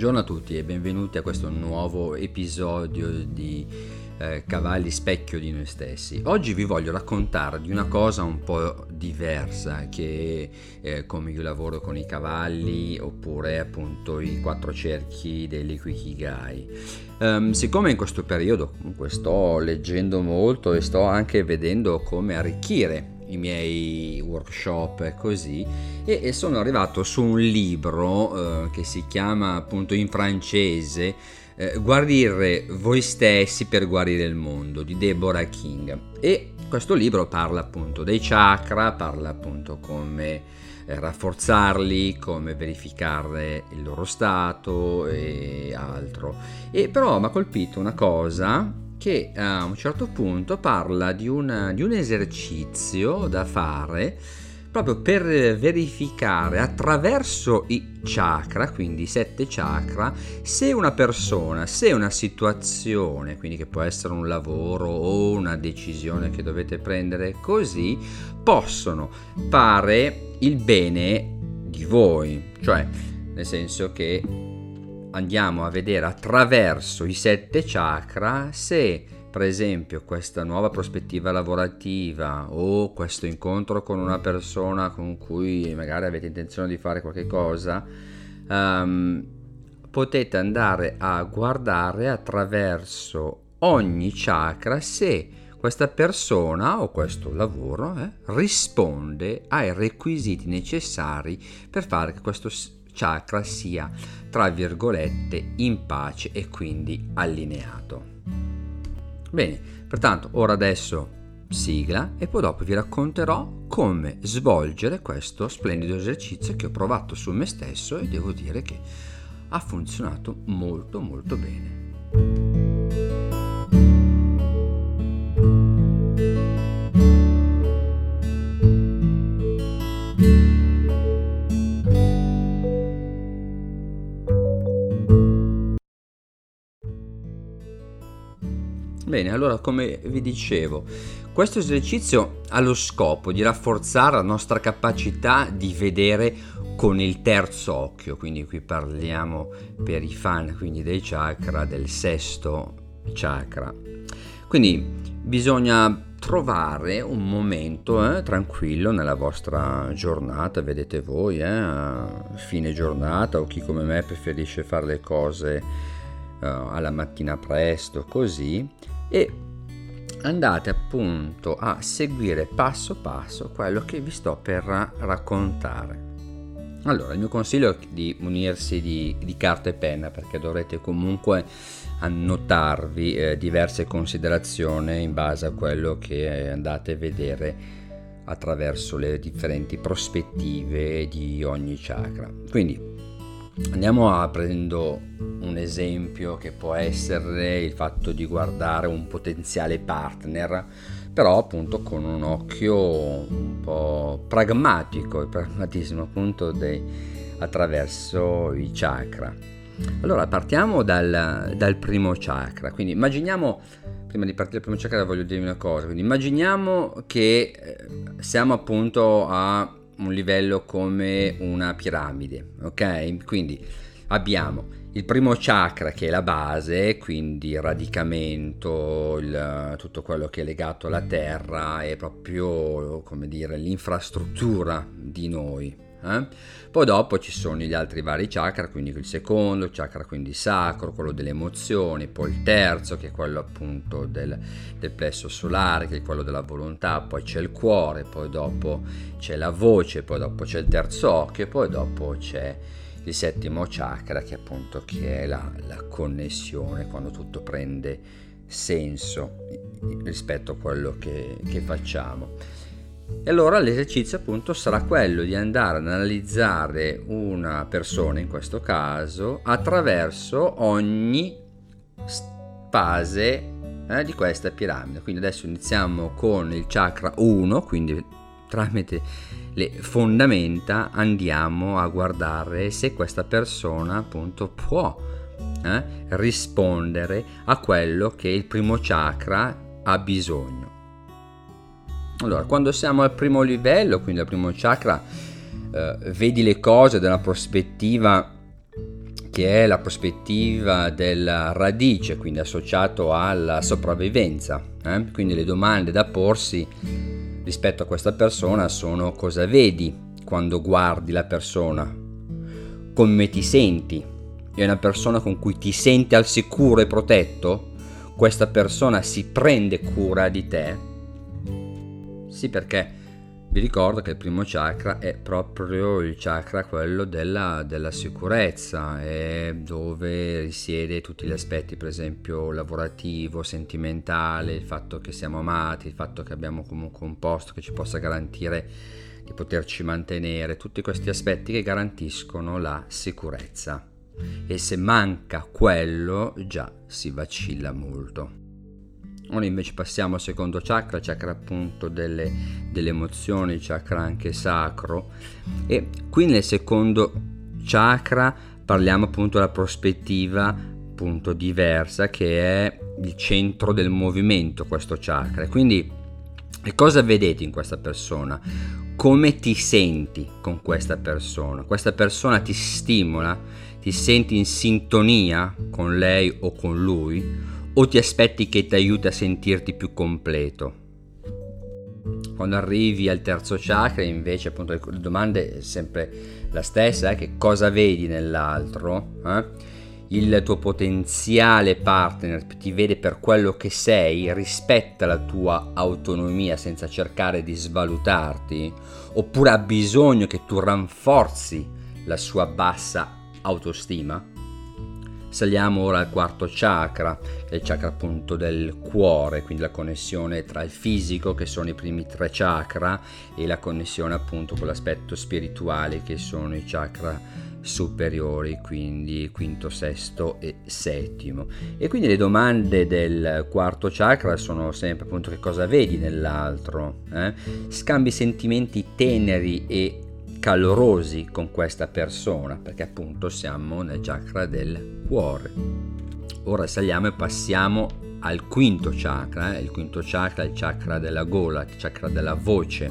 Buongiorno a tutti e benvenuti a questo nuovo episodio di eh, Cavalli specchio di noi stessi. Oggi vi voglio raccontare di una cosa un po' diversa che eh, come io lavoro con i cavalli oppure appunto i quattro cerchi dell'Ikigai. Um, siccome in questo periodo comunque sto leggendo molto e sto anche vedendo come arricchire i miei workshop e così e, e sono arrivato su un libro eh, che si chiama appunto in francese eh, Guarire voi stessi per guarire il mondo di Deborah King e questo libro parla appunto dei chakra, parla appunto come eh, rafforzarli, come verificare il loro stato e altro. E però mi ha colpito una cosa che a un certo punto parla di, una, di un esercizio da fare proprio per verificare attraverso i chakra, quindi i sette chakra, se una persona, se una situazione, quindi che può essere un lavoro o una decisione che dovete prendere così, possono fare il bene di voi, cioè nel senso che andiamo a vedere attraverso i sette chakra se per esempio questa nuova prospettiva lavorativa o questo incontro con una persona con cui magari avete intenzione di fare qualche cosa um, potete andare a guardare attraverso ogni chakra se questa persona o questo lavoro eh, risponde ai requisiti necessari per fare questo chakra sia, tra virgolette, in pace e quindi allineato. Bene, pertanto ora adesso sigla e poi dopo vi racconterò come svolgere questo splendido esercizio che ho provato su me stesso e devo dire che ha funzionato molto molto bene. Bene, allora come vi dicevo, questo esercizio ha lo scopo di rafforzare la nostra capacità di vedere con il terzo occhio, quindi qui parliamo per i fan quindi dei chakra, del sesto chakra. Quindi bisogna trovare un momento eh, tranquillo nella vostra giornata, vedete voi, eh, fine giornata o chi come me preferisce fare le cose eh, alla mattina presto, così e andate appunto a seguire passo passo quello che vi sto per raccontare. Allora, il mio consiglio è di munirsi di, di carta e penna perché dovrete comunque annotarvi eh, diverse considerazioni in base a quello che andate a vedere attraverso le differenti prospettive di ogni chakra. Quindi Andiamo a prendere un esempio che può essere il fatto di guardare un potenziale partner, però appunto con un occhio un po' pragmatico, il pragmatismo appunto dei, attraverso i chakra. Allora partiamo dal, dal, primo chakra, quindi immaginiamo, prima di partire dal primo chakra voglio dirvi una cosa, quindi immaginiamo che eh, siamo appunto a un livello come una piramide, ok? Quindi abbiamo il primo chakra che è la base, quindi il radicamento, il, tutto quello che è legato alla terra, è proprio come dire l'infrastruttura di noi, eh? Poi dopo ci sono gli altri vari chakra, quindi il secondo, il chakra quindi sacro, quello delle emozioni, poi il terzo che è quello appunto del, del plesso solare, che è quello della volontà, poi c'è il cuore, poi dopo c'è la voce, poi dopo c'è il terzo occhio poi dopo c'è il settimo chakra che appunto che è la, la connessione quando tutto prende senso rispetto a quello che, che facciamo. E allora l'esercizio appunto sarà quello di andare ad analizzare una persona, in questo caso, attraverso ogni fase eh, di questa piramide. Quindi adesso iniziamo con il chakra 1, quindi tramite le fondamenta andiamo a guardare se questa persona appunto può eh, rispondere a quello che il primo chakra ha bisogno. Allora, quando siamo al primo livello, quindi al primo chakra, eh, vedi le cose da una prospettiva che è la prospettiva della radice, quindi associato alla sopravvivenza. Eh? Quindi le domande da porsi rispetto a questa persona sono cosa vedi quando guardi la persona, come ti senti, è una persona con cui ti senti al sicuro e protetto, questa persona si prende cura di te. Sì, perché vi ricordo che il primo chakra è proprio il chakra quello della, della sicurezza, è dove risiede tutti gli aspetti, per esempio lavorativo, sentimentale, il fatto che siamo amati, il fatto che abbiamo comunque un posto che ci possa garantire di poterci mantenere, tutti questi aspetti che garantiscono la sicurezza. E se manca quello, già si vacilla molto. Ora invece passiamo al secondo chakra, chakra appunto delle, delle emozioni, chakra anche sacro. E qui nel secondo chakra parliamo appunto della prospettiva appunto diversa che è il centro del movimento questo chakra. Quindi che cosa vedete in questa persona? Come ti senti con questa persona? Questa persona ti stimola? Ti senti in sintonia con lei o con lui? O ti aspetti che ti aiuti a sentirti più completo? Quando arrivi al terzo chakra, invece, appunto, la domanda è sempre la stessa: eh? che cosa vedi nell'altro? Eh? Il tuo potenziale partner ti vede per quello che sei, rispetta la tua autonomia senza cercare di svalutarti, oppure ha bisogno che tu rinforzi la sua bassa autostima? Saliamo ora al quarto chakra, il chakra appunto del cuore, quindi la connessione tra il fisico, che sono i primi tre chakra, e la connessione appunto con l'aspetto spirituale, che sono i chakra superiori, quindi quinto, sesto e settimo. E quindi le domande del quarto chakra sono sempre appunto che cosa vedi nell'altro, eh? scambi sentimenti teneri e calorosi con questa persona, perché appunto siamo nel chakra del cuore. Ora saliamo e passiamo al quinto chakra, eh? il quinto chakra è il chakra della gola, il chakra della voce.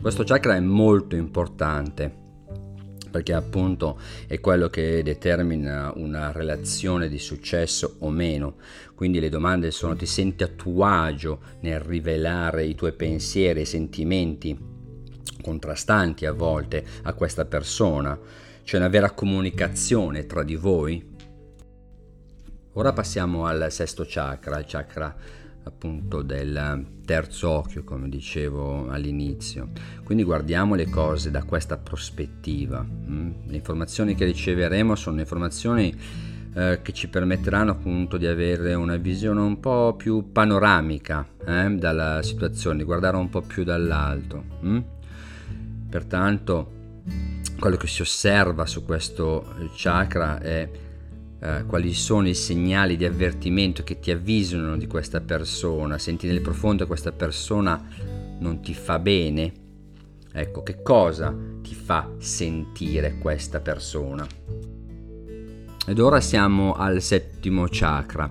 Questo chakra è molto importante perché appunto è quello che determina una relazione di successo o meno. Quindi le domande sono ti senti a tuo agio nel rivelare i tuoi pensieri e sentimenti contrastanti a volte a questa persona, c'è una vera comunicazione tra di voi. Ora passiamo al sesto chakra, il chakra appunto del terzo occhio, come dicevo all'inizio. Quindi guardiamo le cose da questa prospettiva. Mm? Le informazioni che riceveremo sono informazioni eh, che ci permetteranno appunto di avere una visione un po' più panoramica eh, dalla situazione, guardare un po' più dall'alto. Mm? Pertanto quello che si osserva su questo chakra è eh, quali sono i segnali di avvertimento che ti avvisano di questa persona, senti nel profondo che questa persona non ti fa bene. Ecco, che cosa ti fa sentire questa persona? Ed ora siamo al settimo chakra,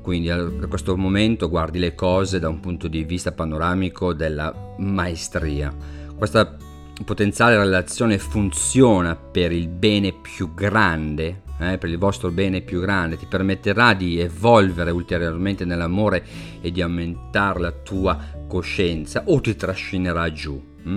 quindi a questo momento guardi le cose da un punto di vista panoramico della maestria. Questa potenziale relazione funziona per il bene più grande, eh, per il vostro bene più grande, ti permetterà di evolvere ulteriormente nell'amore e di aumentare la tua coscienza o ti trascinerà giù. Hm?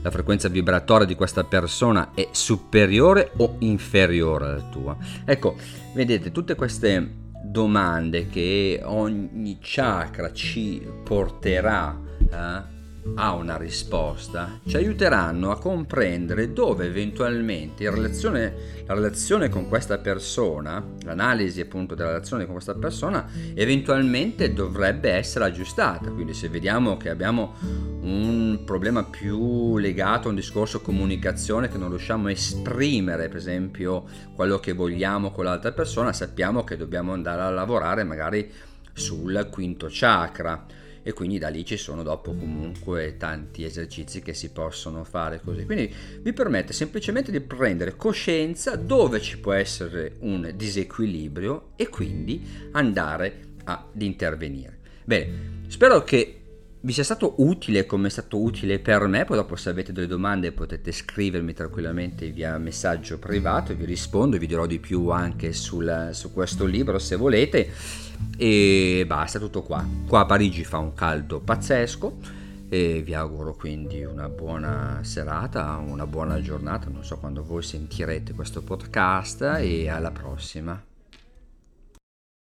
La frequenza vibratoria di questa persona è superiore o inferiore alla tua? Ecco, vedete, tutte queste domande che ogni chakra ci porterà eh, ha una risposta, ci aiuteranno a comprendere dove eventualmente relazione, la relazione con questa persona, l'analisi appunto della relazione con questa persona, eventualmente dovrebbe essere aggiustata. Quindi se vediamo che abbiamo un problema più legato a un discorso comunicazione che non riusciamo a esprimere, per esempio, quello che vogliamo con l'altra persona, sappiamo che dobbiamo andare a lavorare magari sul quinto chakra e quindi da lì ci sono dopo comunque tanti esercizi che si possono fare così. Quindi vi permette semplicemente di prendere coscienza dove ci può essere un disequilibrio e quindi andare ad intervenire. Bene, spero che vi sia stato utile come è stato utile per me, poi dopo se avete delle domande potete scrivermi tranquillamente via messaggio privato vi rispondo, vi dirò di più anche sul, su questo libro se volete e basta tutto qua. Qua a Parigi fa un caldo pazzesco e vi auguro quindi una buona serata, una buona giornata, non so quando voi sentirete questo podcast e alla prossima.